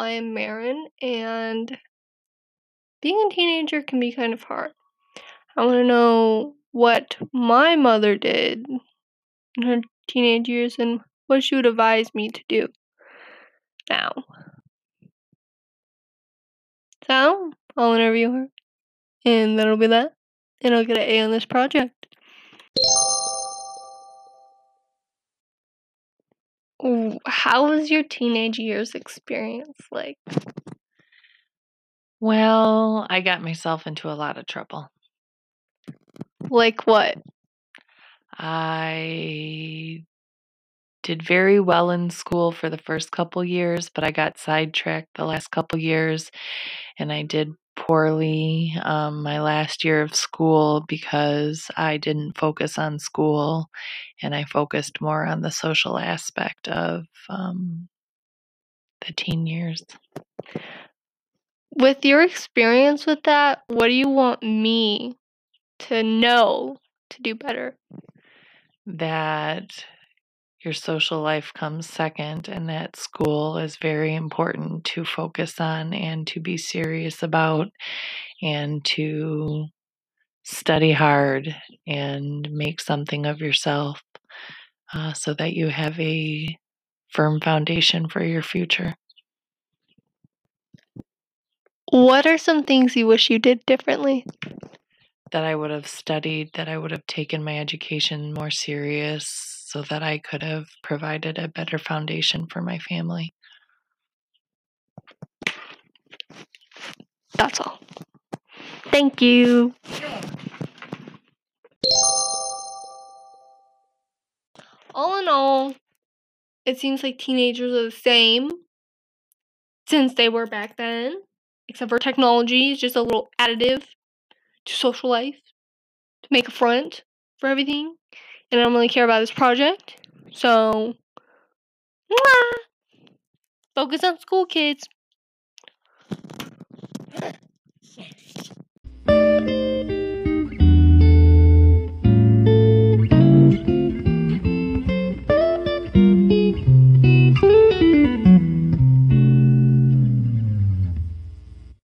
I am Marin, and being a teenager can be kind of hard. I want to know what my mother did in her teenage years and what she would advise me to do now. So, I'll interview her, and that'll be that, and I'll get an A on this project. How was your teenage years experience like? Well, I got myself into a lot of trouble. Like what? I did very well in school for the first couple years, but I got sidetracked the last couple years and I did poorly um, my last year of school because I didn't focus on school and I focused more on the social aspect of um, the teen years. With your experience with that, what do you want me to know to do better? That your social life comes second and that school is very important to focus on and to be serious about and to study hard and make something of yourself uh, so that you have a firm foundation for your future. What are some things you wish you did differently? That I would have studied, that I would have taken my education more serious so that I could have provided a better foundation for my family. That's all. Thank you. All in all, it seems like teenagers are the same since they were back then, except for technology is just a little additive to social life to make a front for everything. And I don't really care about this project. So, mwah! focus on school, kids.